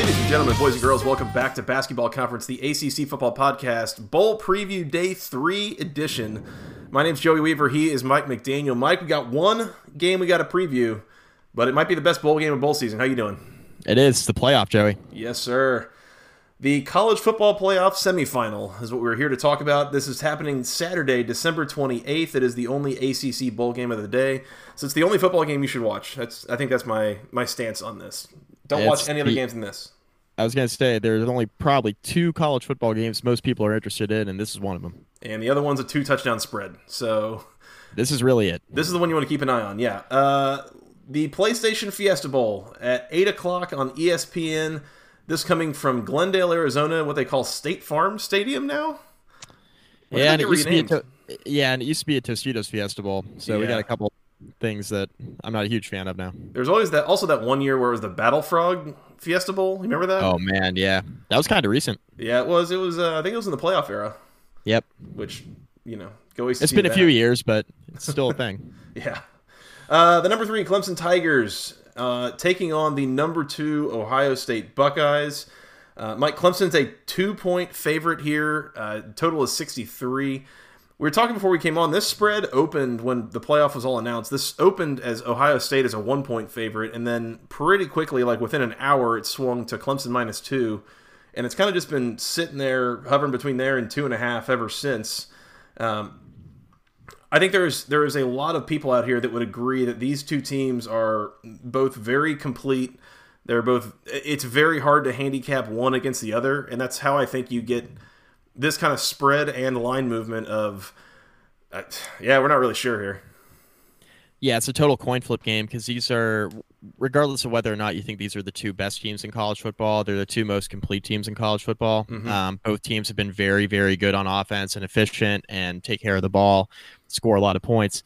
Ladies and gentlemen, boys and girls, welcome back to Basketball Conference, the ACC Football Podcast, Bowl Preview Day 3 edition. My name's Joey Weaver. He is Mike McDaniel. Mike, we got one game we got to preview, but it might be the best bowl game of bowl season. How you doing? It is the playoff, Joey. Yes, sir. The college football playoff semifinal is what we're here to talk about. This is happening Saturday, December 28th. It is the only ACC bowl game of the day. So it's the only football game you should watch. That's I think that's my my stance on this. Don't It's watch any other the- games than this. I was going to say there's only probably two college football games most people are interested in, and this is one of them. And the other one's a two touchdown spread. So This is really it. This is the one you want to keep an eye on. Yeah. Uh, the PlayStation Fiesta Bowl at 8 o'clock on ESPN. This coming from Glendale, Arizona, what they call State Farm Stadium now? Yeah, and it used to be a to- yeah, and it used to be a Tostitos Fiesta Bowl. So we got a couple things that I'm not a huge fan of now. There's always that. Also, that one year where it was the Battle Frog Fiesta Bowl. You remember that? Oh man, yeah, that was kind of recent. Yeah, it was. It was. Uh, I think it was in the playoff era, Yep, which you know, go it's been a that. few years, but it's still a thing. Yeah. Uh, the number three Clemson Tigers uh, taking on the number two Ohio State Buckeyes. Uh, Mike Clemson's a two point favorite here. Uh, total is 63. We were talking before we came on. This spread opened when the playoff was all announced. This opened as Ohio State as a one point favorite, and then pretty quickly, like within an hour, it swung to Clemson minus two. And it's kind of just been sitting there, hovering between there and two and a half ever since. Um, I think there's there is a lot of people out here that would agree that these two teams are both very complete. They're both. It's very hard to handicap one against the other, and that's how I think you get this kind of spread and line movement of. Uh, yeah, we're not really sure here. Yeah, it's a total coin flip game because these are, regardless of whether or not you think these are the two best teams in college football, they're the two most complete teams in college football. Um, both teams have been very, very good on offense and efficient and take care of the ball, score a lot of points.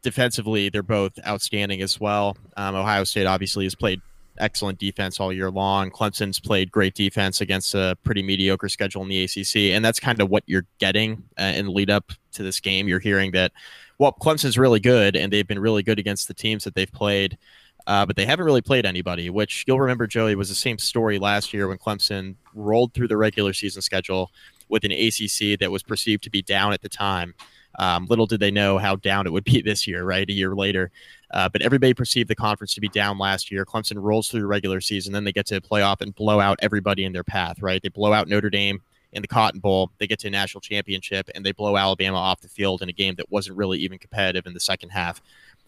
Defensively, they're both outstanding as well. Um, Ohio State obviously has played excellent defense all year long. Clemson's played great defense against a pretty mediocre schedule in the ACC, and that's kind of what you're getting uh, in lead up to this game. You're hearing that, well, Clemson's really good, and they've been really good against the teams that they've played, uh, but they haven't really played anybody. Which you'll remember, Joey, was the same story last year when Clemson rolled through the regular season schedule with an ACC that was perceived to be down at the time. Um, little did they know how down it would be this year, right? A year later. Uh, but everybody perceived the conference to be down last year. Clemson rolls through the regular season, then they get to the playoff and blow out everybody in their path, right? They blow out Notre Dame in the Cotton Bowl. They get to a national championship and they blow Alabama off the field in a game that wasn't really even competitive in the second half.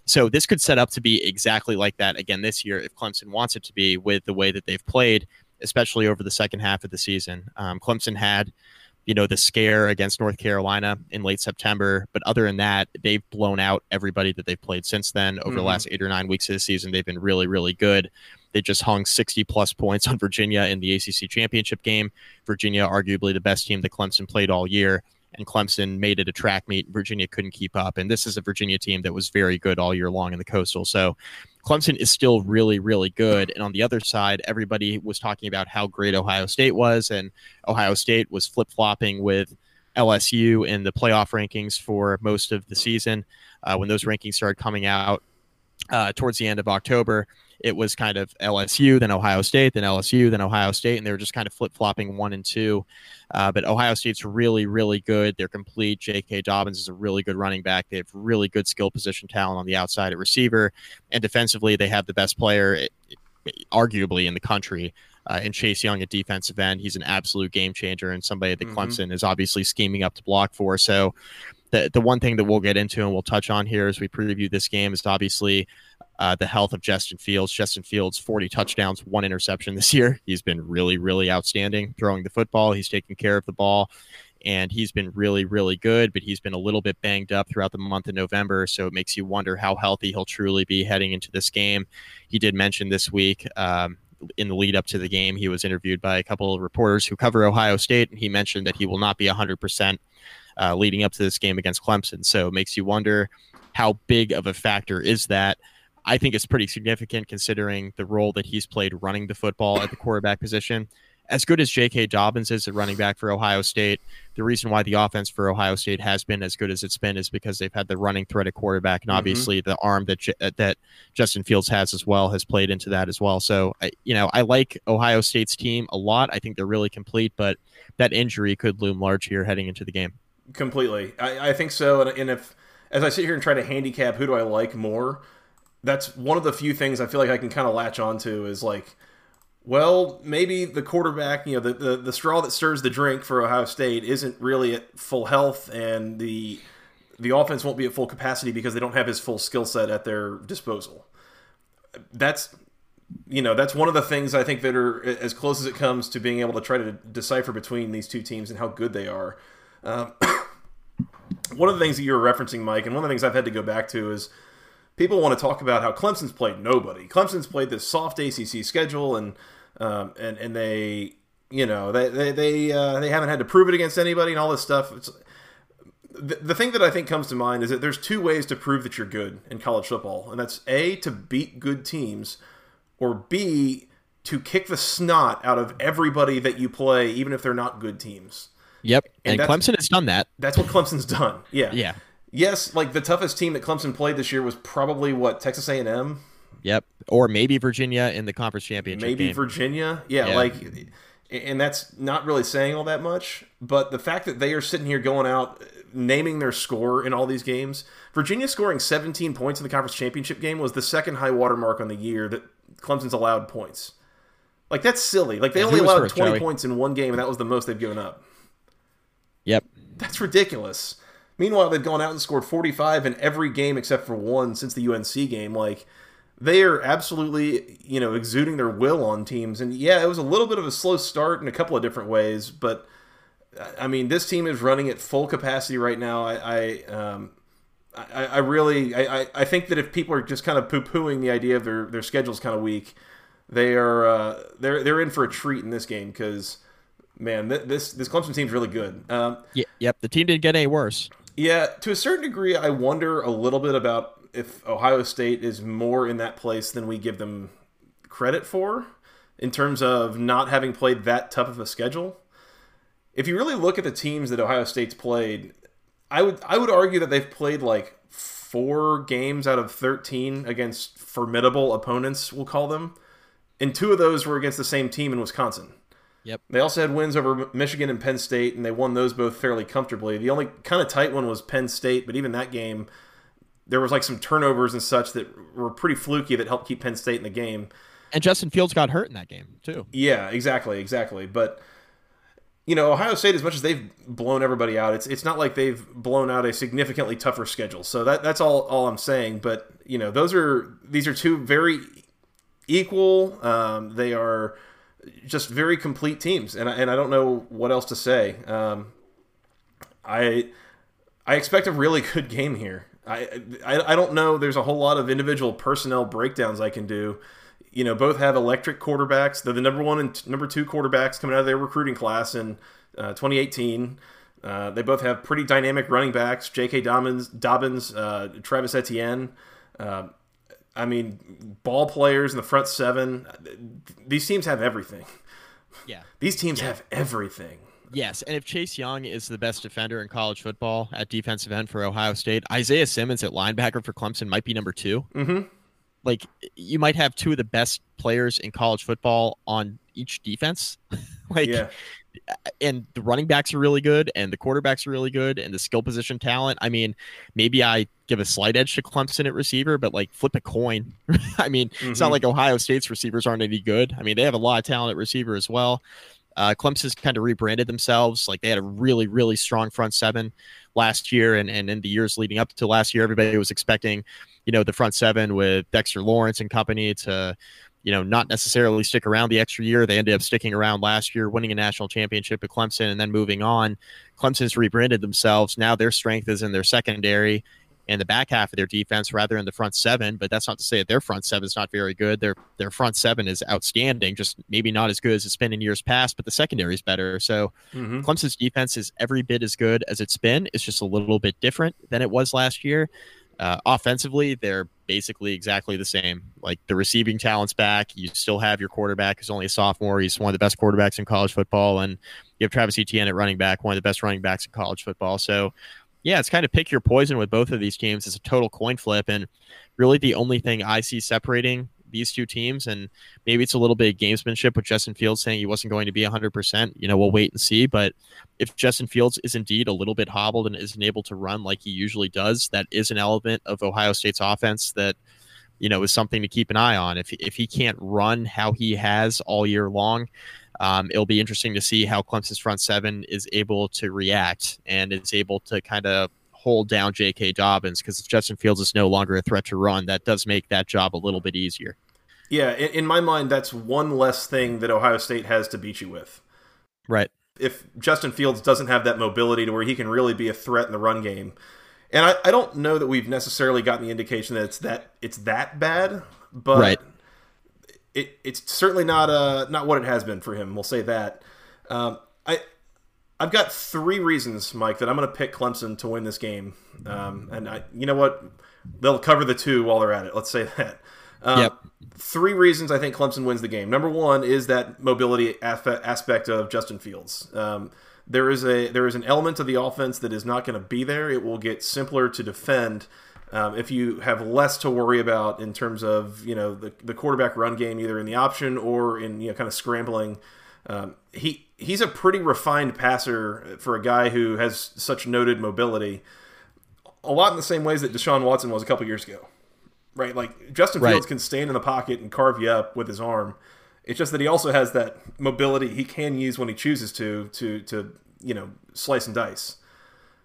So this could set up to be exactly like that again this year if Clemson wants it to be with the way that they've played, especially over the second half of the season. Um, Clemson had you know, the scare against North Carolina in late September. But other than that, they've blown out everybody that they've played since then. Over the Mhm. last eight or nine weeks of the season, they've been really, really good. They just hung 60 plus points on Virginia in the ACC championship game. Virginia, arguably the best team that Clemson played all year. And Clemson made it a track meet. Virginia couldn't keep up. And this is a Virginia team that was very good all year long in the coastal. So Clemson is still really, really good. And on the other side, everybody was talking about how great Ohio State was, and Ohio State was flip flopping with LSU in the playoff rankings for most of the season. Uh, when those rankings started coming out uh, towards the end of October, it was kind of LSU, then Ohio State, then LSU, then Ohio State, and they were just kind of flip flopping one and two. Uh, but Ohio State's really, really good. They're complete. J.K. Dobbins is a really good running back. They have really good skill position talent on the outside at receiver, and defensively, they have the best player, eh, arguably, in the country. Uh, and Chase Young at defensive end, he's an absolute game changer and somebody that Mhm. Clemson is obviously scheming up to block for. So, the the one thing that we'll get into and we'll touch on here as we preview this game is obviously uh, the health of Justin Fields. Justin Fields, 40 touchdowns, one interception this year. He's been really, really outstanding throwing the football. He's taking care of the ball, and he's been really, really good, but he's been a little bit banged up throughout the month of November. So it makes you wonder how healthy he'll truly be heading into this game. He did mention this week. Um, in the lead up to the game, he was interviewed by a couple of reporters who cover Ohio State, and he mentioned that he will not be 100% uh, leading up to this game against Clemson. So it makes you wonder how big of a factor is that. I think it's pretty significant considering the role that he's played running the football at the quarterback position. As good as J.K. Dobbins is at running back for Ohio State, the reason why the offense for Ohio State has been as good as it's been is because they've had the running threat at quarterback, and obviously mm-hmm. the arm that that Justin Fields has as well has played into that as well. So, I, you know, I like Ohio State's team a lot. I think they're really complete, but that injury could loom large here heading into the game. Completely, I, I think so. And, and if as I sit here and try to handicap who do I like more, that's one of the few things I feel like I can kind of latch onto is like, well, maybe the quarterback, you know, the, the, the straw that stirs the drink for Ohio State isn't really at full health, and the the offense won't be at full capacity because they don't have his full skill set at their disposal. That's you know that's one of the things I think that are as close as it comes to being able to try to decipher between these two teams and how good they are. Um, one of the things that you were referencing, Mike, and one of the things I've had to go back to is people want to talk about how Clemson's played nobody. Clemson's played this soft ACC schedule, and um, and and they, you know, they they they, uh, they haven't had to prove it against anybody and all this stuff. It's, the, the thing that I think comes to mind is that there's two ways to prove that you're good in college football, and that's a to beat good teams, or b to kick the snot out of everybody that you play, even if they're not good teams. Yep, and, and Clemson has done that. That's what Clemson's done. Yeah, yeah yes, like the toughest team that Clemson played this year was probably what Texas A and M. Yep, or maybe Virginia in the conference championship. Maybe game. Virginia, yeah, yeah, like, and that's not really saying all that much. But the fact that they are sitting here going out naming their score in all these games, Virginia scoring 17 points in the conference championship game was the second high water mark on the year that Clemson's allowed points. Like that's silly. Like they yeah, only allowed first, 20 Joey? points in one game, and that was the most they've given up. Yep, that's ridiculous. Meanwhile, they've gone out and scored 45 in every game except for one since the UNC game. Like, they are absolutely, you know, exuding their will on teams. And yeah, it was a little bit of a slow start in a couple of different ways, but I mean, this team is running at full capacity right now. I, I, um, I, I really, I, I think that if people are just kind of poo-pooing the idea of their their schedule's kind of weak, they are uh, they're they're in for a treat in this game because man, this this Clemson team's really good. Um, yeah, yep, the team didn't get any worse. Yeah, to a certain degree, I wonder a little bit about if Ohio State is more in that place than we give them credit for in terms of not having played that tough of a schedule. If you really look at the teams that Ohio State's played, I would I would argue that they've played like four games out of 13 against formidable opponents, we'll call them. And two of those were against the same team in Wisconsin. Yep. They also had wins over Michigan and Penn State, and they won those both fairly comfortably. The only kind of tight one was Penn State, but even that game, there was like some turnovers and such that were pretty fluky that helped keep Penn State in the game. And Justin Fields got hurt in that game too. Yeah, exactly, exactly. But you know, Ohio State, as much as they've blown everybody out, it's it's not like they've blown out a significantly tougher schedule. So that that's all all I'm saying. But you know, those are these are two very equal. Um, they are just very complete teams, and I, and I don't know what else to say. Um, I I expect a really good game here. I, I I don't know. There's a whole lot of individual personnel breakdowns I can do. You know, both have electric quarterbacks. They're the number one and number two quarterbacks coming out of their recruiting class in uh, 2018. Uh, they both have pretty dynamic running backs: J.K. Dobbins, Dobbins, uh, Travis Etienne. I mean, ball players in the front seven. These teams have everything. Yeah. These teams yeah. have everything. Yes, and if Chase Young is the best defender in college football at defensive end for Ohio State, Isaiah Simmons at linebacker for Clemson might be number 2 mm-hmm. Like you might have two of the best players in college football on each defense. like yeah and the running backs are really good and the quarterbacks are really good and the skill position talent. I mean, maybe I give a slight edge to Clemson at receiver, but like flip a coin. I mean, mm-hmm. it's not mm-hmm. like Ohio State's receivers aren't any good. I mean, they have a lot of talent at receiver as well. Uh, Clemson's kind of rebranded themselves. Like they had a really, really strong front seven last year, and, and in the years leading up to last year, everybody was expecting, you know, the front seven with Dexter Lawrence and company to, you know, not necessarily stick around the extra year. They ended up sticking around last year, winning a national championship at Clemson, and then moving on. Clemson's rebranded themselves. Now their strength is in their secondary and the back half of their defense rather than the front seven. But that's not to say that their front seven is not very good. Their their front seven is outstanding, just maybe not as good as it's been in years past. But the secondary is better. So mm-hmm. Clemson's defense is every bit as good as it's been. It's just a little bit different than it was last year. Uh, offensively, they're basically exactly the same. Like the receiving talent's back. You still have your quarterback who's only a sophomore. He's one of the best quarterbacks in college football, and you have Travis Etienne at running back, one of the best running backs in college football. So, yeah, it's kind of pick your poison with both of these teams. It's a total coin flip, and really the only thing I see separating these two teams, and maybe it's a little bit of gamesmanship with Justin Fields saying he wasn't going to be 100%. You know, we'll wait and see. But if Justin Fields is indeed a little bit hobbled and isn't able to run like he usually does, that is an element of Ohio State's offense that, you know, is something to keep an eye on. If, if he can't run how he has all year long, um, it'll be interesting to see how Clemson's front seven is able to react and is able to kind of hold down J.K. Dobbins because if Justin Fields is no longer a threat to run, that does make that job a little bit easier. Yeah, in, in my mind, that's one less thing that Ohio State has to beat you with. Right. If Justin Fields doesn't have that mobility to where he can really be a threat in the run game, and I, I don't know that we've necessarily gotten the indication that it's that it's that bad, but right. it it's certainly not uh not what it has been for him. We'll say that. Um, I I've got three reasons, Mike, that I'm going to pick Clemson to win this game. Um, and I, you know what? They'll cover the two while they're at it. Let's say that. Um, yep. Three reasons I think Clemson wins the game. Number one is that mobility aspect of Justin Fields. Um, there is a there is an element of the offense that is not going to be there. It will get simpler to defend um, if you have less to worry about in terms of you know the, the quarterback run game, either in the option or in you know kind of scrambling. Um, he he's a pretty refined passer for a guy who has such noted mobility. A lot in the same ways that Deshaun Watson was a couple years ago, right? Like Justin Fields right. can stand in the pocket and carve you up with his arm. It's just that he also has that mobility he can use when he chooses to to to you know slice and dice.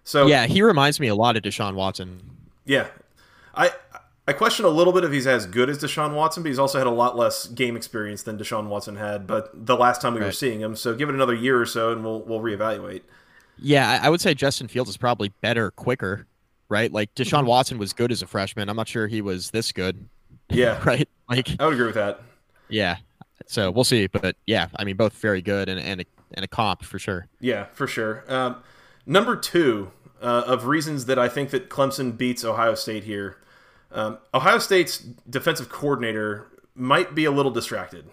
So yeah, he reminds me a lot of Deshaun Watson. Yeah, I I question a little bit if he's as good as Deshaun Watson, but he's also had a lot less game experience than Deshaun Watson had. But the last time we right. were seeing him, so give it another year or so, and we'll we'll reevaluate. Yeah, I would say Justin Fields is probably better, quicker, right? Like Deshaun. Watson was good as a freshman. I'm not sure he was this good. Yeah, right. Like I would agree with that. Yeah, so we'll see, but yeah, I mean both very good and and a, and a comp for sure. Yeah, for sure. Um, number two uh, of reasons that I think that Clemson beats Ohio State here um, Ohio State's defensive coordinator might be a little distracted.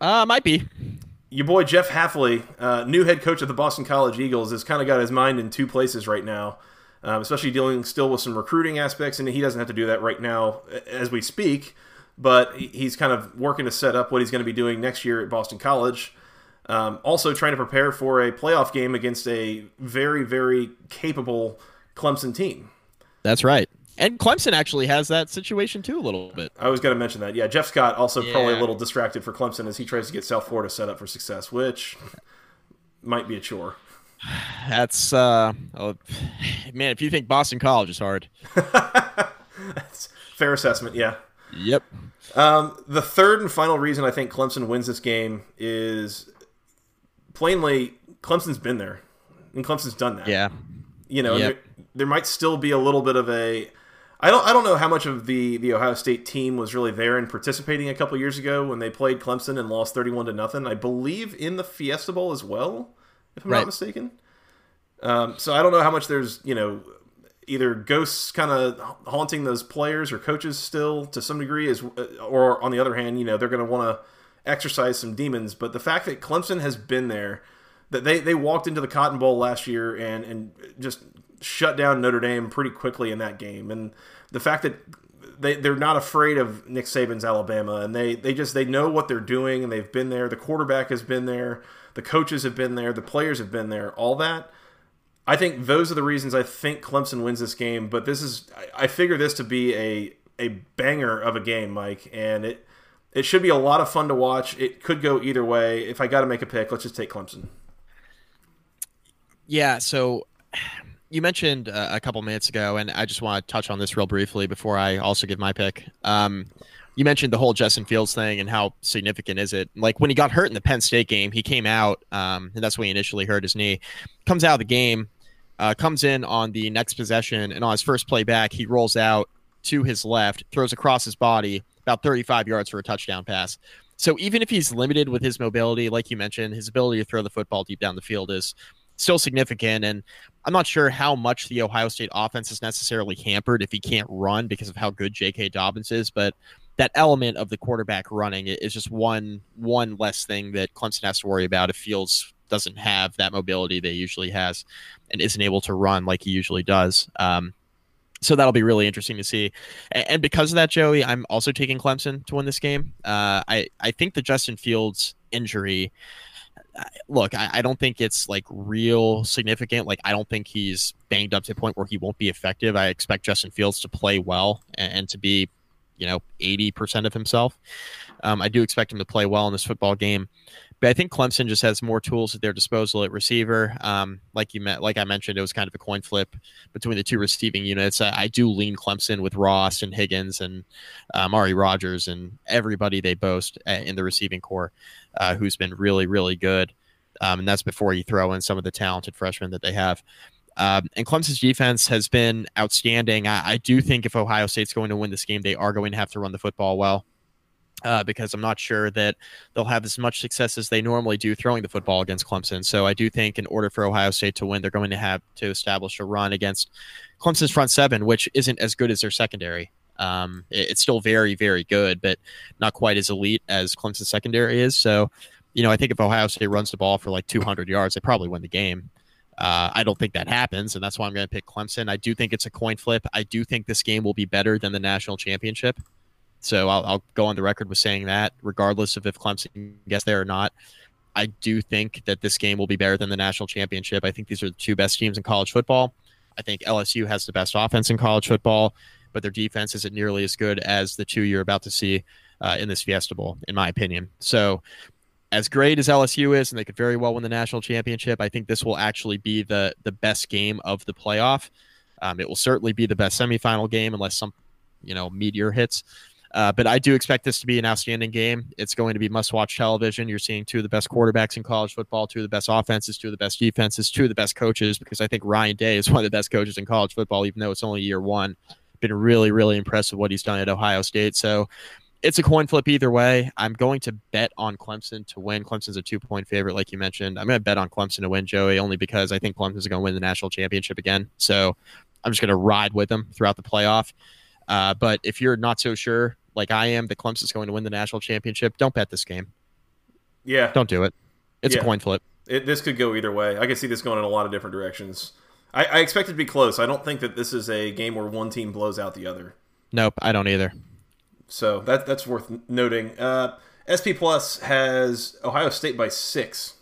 Uh, might be. Your boy Jeff Hafley, uh, new head coach of the Boston College Eagles, has kind of got his mind in two places right now, um, especially dealing still with some recruiting aspects, and he doesn't have to do that right now as we speak. But he's kind of working to set up what he's going to be doing next year at Boston College. Um, also, trying to prepare for a playoff game against a very, very capable Clemson team. That's right. And Clemson actually has that situation too a little bit. I was going to mention that. Yeah, Jeff Scott also yeah. probably a little distracted for Clemson as he tries to get South Florida set up for success, which might be a chore. That's uh, oh, man. If you think Boston College is hard, that's fair assessment. Yeah. Yep. Um, the third and final reason I think Clemson wins this game is plainly Clemson's been there, and Clemson's done that. Yeah. You know, yep. there, there might still be a little bit of a I don't I don't know how much of the the Ohio State team was really there and participating a couple years ago when they played Clemson and lost 31 to nothing. I believe in the Fiesta Bowl as well, if I'm right. not mistaken. Um, so I don't know how much there's, you know, either ghosts kind of haunting those players or coaches still to some degree is or on the other hand, you know, they're going to want to exercise some demons, but the fact that Clemson has been there that they, they walked into the Cotton Bowl last year and, and just shut down Notre Dame pretty quickly in that game. And the fact that they, they're not afraid of Nick Saban's Alabama and they, they just they know what they're doing and they've been there. The quarterback has been there, the coaches have been there, the players have been there, all that. I think those are the reasons I think Clemson wins this game. But this is I figure this to be a a banger of a game, Mike, and it it should be a lot of fun to watch. It could go either way. If I got to make a pick, let's just take Clemson. Yeah. So you mentioned uh, a couple minutes ago, and I just want to touch on this real briefly before I also give my pick. Um, you mentioned the whole Justin Fields thing and how significant is it? Like when he got hurt in the Penn State game, he came out, um, and that's when he initially hurt his knee. Comes out of the game, uh, comes in on the next possession, and on his first play back, he rolls out to his left, throws across his body about 35 yards for a touchdown pass. So even if he's limited with his mobility, like you mentioned, his ability to throw the football deep down the field is still significant. And I'm not sure how much the Ohio State offense is necessarily hampered if he can't run because of how good J.K. Dobbins is, but that element of the quarterback running is just one one less thing that Clemson has to worry about if Fields doesn't have that mobility that he usually has and isn't able to run like he usually does. Um, so that'll be really interesting to see. And because of that, Joey, I'm also taking Clemson to win this game. Uh, I I think the Justin Fields injury. Look, I, I, don't think it's like real significant. Like, I don't think he's banged up to the point where he won't be effective. I expect Justin Fields to play well and, and to be you know 80% of himself. Um, I do expect him to play well in this football game. But I think Clemson just has more tools at their disposal at receiver. Um, like you met, like I mentioned, it was kind of a coin flip between the two receiving units. I, I do lean Clemson with Ross and Higgins and uh, Mari Rodgers and everybody they boast uh, in the receiving corps, uh, who's been really, really good. Um, and that's before you throw in some of the talented freshmen that they have. Um, and Clemson's defense has been outstanding. I, I, do think if Ohio State's going to win this game, they are going to have to run the football well. Uh, because I'm not sure that they'll have as much success as they normally do throwing the football against Clemson. So I do think in order for Ohio State to win, they're going to have to establish a run against Clemson's front seven, which isn't as good as their secondary. Um, it, it's still very, very good, but not quite as elite as Clemson's secondary is. So, you know, I think if Ohio State runs the ball for like 200 yards, they probably win the game. Uh, I don't think that happens, and that's why I'm going to pick Clemson. I do think it's a coin flip. I do think this game will be better than the national championship. So I'll, I'll go on the record with saying that, regardless of if Clemson gets there or not. I do think that this game will be better than the national championship. I think these are the two best teams in college football. I think LSU has the best offense in college football, but their defense isn't nearly as good as the two you're about to see uh, in this Fiesta Bowl, in my opinion. So as great as LSU is, and they could very well win the national championship, I think this will actually be the the best game of the playoff. Um, it will certainly be the best semifinal game, unless some you know meteor hits. Uh, but I do expect this to be an outstanding game. It's going to be must-watch television. You're seeing two of the best quarterbacks in college football, two of the best offenses, two of the best defenses, two of the best coaches. Because I think Ryan Day is one of the best coaches in college football, even though it's only year one. Been really, really impressed with what he's done at Ohio State. So it's a coin flip either way. I'm going to bet on Clemson to win. Clemson's a two point favorite, like you mentioned. I'm going to bet on Clemson to win, Joey, only because I think Clemson's going to win the national championship again. So I'm just going to ride with them throughout the playoff. Uh, but if you're not so sure, like I am, that Clemson's going to win the national championship, don't bet this game. Yeah. Don't do it. It's yeah. a coin flip. It, this could go either way. I can see this going in a lot of different directions. I, I expect it to be close. I don't think that this is a game where one team blows out the other. Nope, I don't either. So that that's worth noting. Uh, SP Plus has Ohio State by six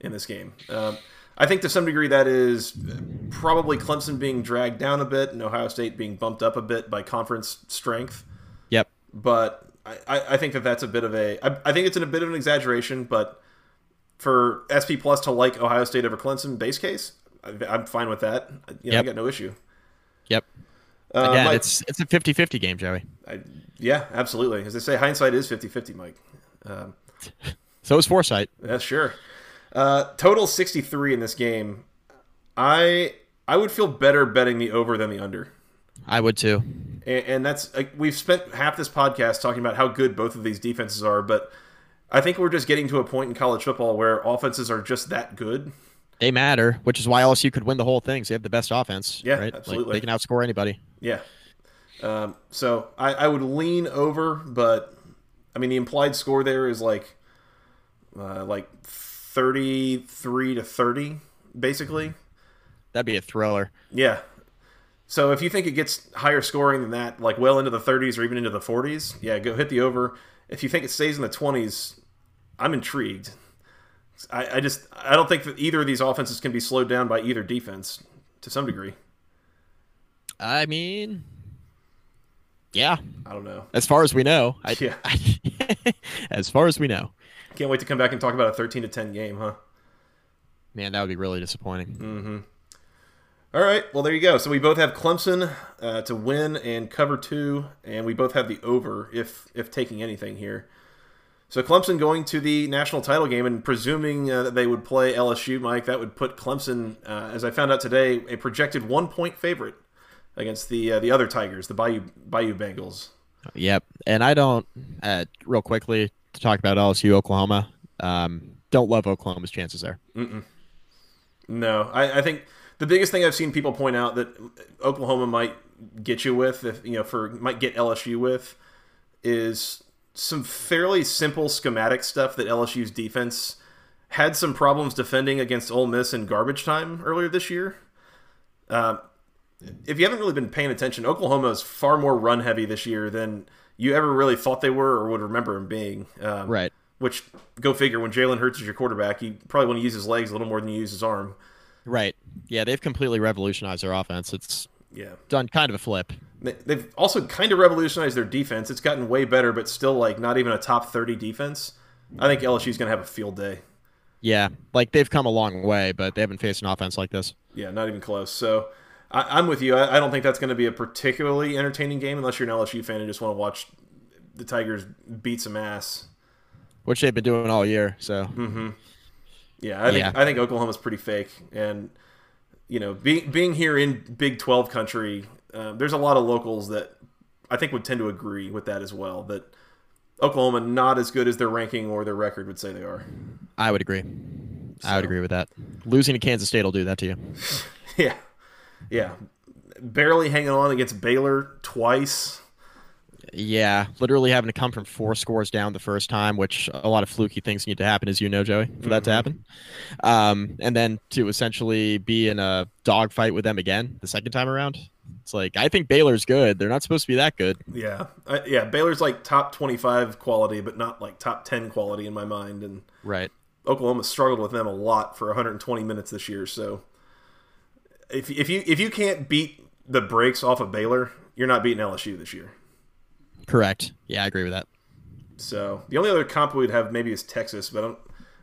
in this game. Uh, I think to some degree that is probably Clemson being dragged down a bit and Ohio State being bumped up a bit by conference strength. Yep. But I, I think that that's a bit of a. I, I think it's in a bit of an exaggeration, but for SP Plus to like Ohio State over Clemson base case, I, am fine with that. You know, yep. I got no issue. Uh, Again, Mike, it's it's a 50-50 game, Joey. I, yeah, absolutely. As they say, hindsight is 50-50, Mike. Um, so is foresight. Yeah, sure. Uh, total 63 in this game. I I would feel better betting the over than the under. I would too. And, and that's like, we've spent half this podcast talking about how good both of these defenses are, but I think we're just getting to a point in college football where offenses are just that good. They matter, which is why LSU could win the whole thing. So they have the best offense. Yeah, right? absolutely. Like, they can outscore anybody. Yeah. Um, so I, I, would lean over, but I mean the implied score there is like uh, like thirty three to thirty, basically. That'd be a thriller. Yeah. So if you think it gets higher scoring than that, like well into the 30s or even into the 40s, yeah, go hit the over. If you think it stays in the 20s, I'm intrigued. I, I just I don't think that either of these offenses can be slowed down by either defense to some degree. I mean, yeah. I don't know. As far as we know, I, yeah. I, as far as we know. Can't wait to come back and talk about a 13 to 10 game, huh? Man, that would be really disappointing. Mm-hmm. All right, well there you go. So we both have Clemson uh, to win and cover two, and we both have the over if if taking anything here. So Clemson going to the national title game and presuming uh, that they would play LSU, Mike, that would put Clemson, uh, as I found out today, a projected one point favorite against the uh, the other Tigers, the Bayou Bayou Bengals. Yep, and I don't. Uh, real quickly to talk about LSU Oklahoma. Um, don't love Oklahoma's chances there. Mm-mm. No, I, I think the biggest thing I've seen people point out that Oklahoma might get you with, if you know, for might get LSU with, is some fairly simple schematic stuff that LSU's defense had some problems defending against Ole Miss in garbage time earlier this year. Uh, if you haven't really been paying attention, Oklahoma is far more run heavy this year than you ever really thought they were or would remember them being. Um, right. Which, go figure, when Jalen Hurts is your quarterback, you probably want to use his legs a little more than you use his arm. Right. Yeah, they've completely revolutionized their offense. It's yeah done kind of a flip. They've also kind of revolutionized their defense. It's gotten way better, but still like not even a top thirty defense. I think LSU's going to have a field day. Yeah, like they've come a long way, but they haven't faced an offense like this. Yeah, not even close. So I, am with you. I, I, don't think that's going to be a particularly entertaining game unless you're an LSU fan and just want to watch the Tigers beat some ass, which they've been doing all year. So. Mm-hmm. Yeah, I think yeah. I think Oklahoma's pretty fake, and you know, being being here in Big Twelve country, uh, there's a lot of locals that I think would tend to agree with that as well. That Oklahoma not as good as their ranking or their record would say they are. I would agree. So. I would agree with that. Losing to Kansas State will do that to you. yeah, yeah, barely hanging on against Baylor twice. Yeah, literally having to come from four scores down the first time, which a lot of fluky things need to happen, as you know, Joey, for mm-hmm. that to mm-hmm. happen. Um, and then to essentially be in a dogfight with them again the second time around. It's like I think Baylor's good. They're not supposed to be that good. Yeah, uh, yeah. Baylor's like top twenty-five quality, but not like top ten quality in my mind. And right, Oklahoma struggled with them a lot for 120 minutes this year. So if if you if you can't beat the brakes off of Baylor, you're not beating LSU this year. Correct. Yeah, I agree with that. So the only other comp we'd have maybe is Texas, but I'm,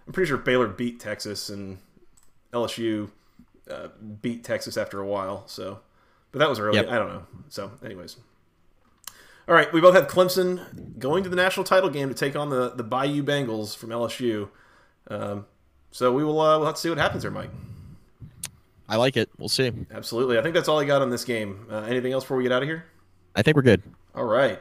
I'm pretty sure Baylor beat Texas and LSU uh, beat Texas after a while. So, but that was early. Yep. I don't know. So, anyways. All right, we both have Clemson going to the national title game to take on the the Bayou Bengals from LSU. Um, so we will uh, we'll have to see what happens there, Mike. I like it. We'll see. Absolutely. I think that's all I got on this game. Uh, anything else before we get out of here? I think we're good. All right.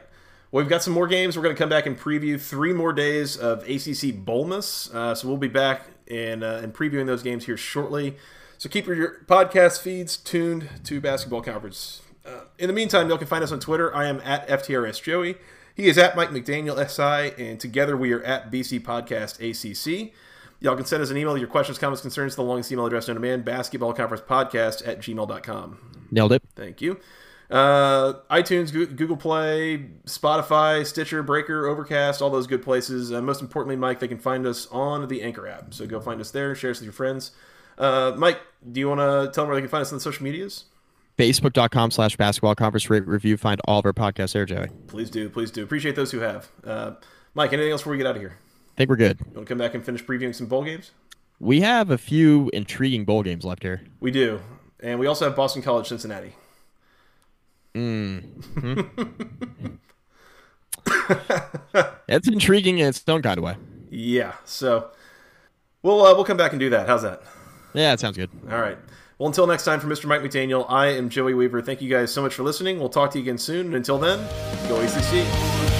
Well, we've got some more games. We're going to come back and preview three more days of ACC Bowlmas. Uh, so we'll be back and, uh, and previewing those games here shortly. So keep your podcast feeds tuned to Basketball Conference. Uh, in the meantime, y'all can find us on Twitter. I am at FTRS Joey. He is at Mike McDaniel SI, and together we are at BC Podcast ACC. Y'all can send us an email with your questions, comments, concerns to the longest email address known to man, basketballconferencepodcast at gmail.com. Nailed it. Thank you. Uh, iTunes, Google Play, Spotify, Stitcher, Breaker, Overcast, all those good places. Uh, most importantly, Mike, they can find us on the Anchor app. So go find us there, share us with your friends. Uh, Mike, do you want to tell them where they can find us on the social medias? Facebook.com slash basketball conference rate review. Find all of our podcasts there, Joey. Please do. Please do. Appreciate those who have. Uh, Mike, anything else before we get out of here? I think we're good. You want to come back and finish previewing some bowl games? We have a few intriguing bowl games left here. We do. And we also have Boston College, Cincinnati. Mm. it's intriguing in its own kind of way. Yeah. So we'll uh, we'll come back and do that. How's that? Yeah, it sounds good. All right. Well, until next time, for Mr. Mike McDaniel, I am Joey Weaver. Thank you guys so much for listening. We'll talk to you again soon. And until then, go ACC.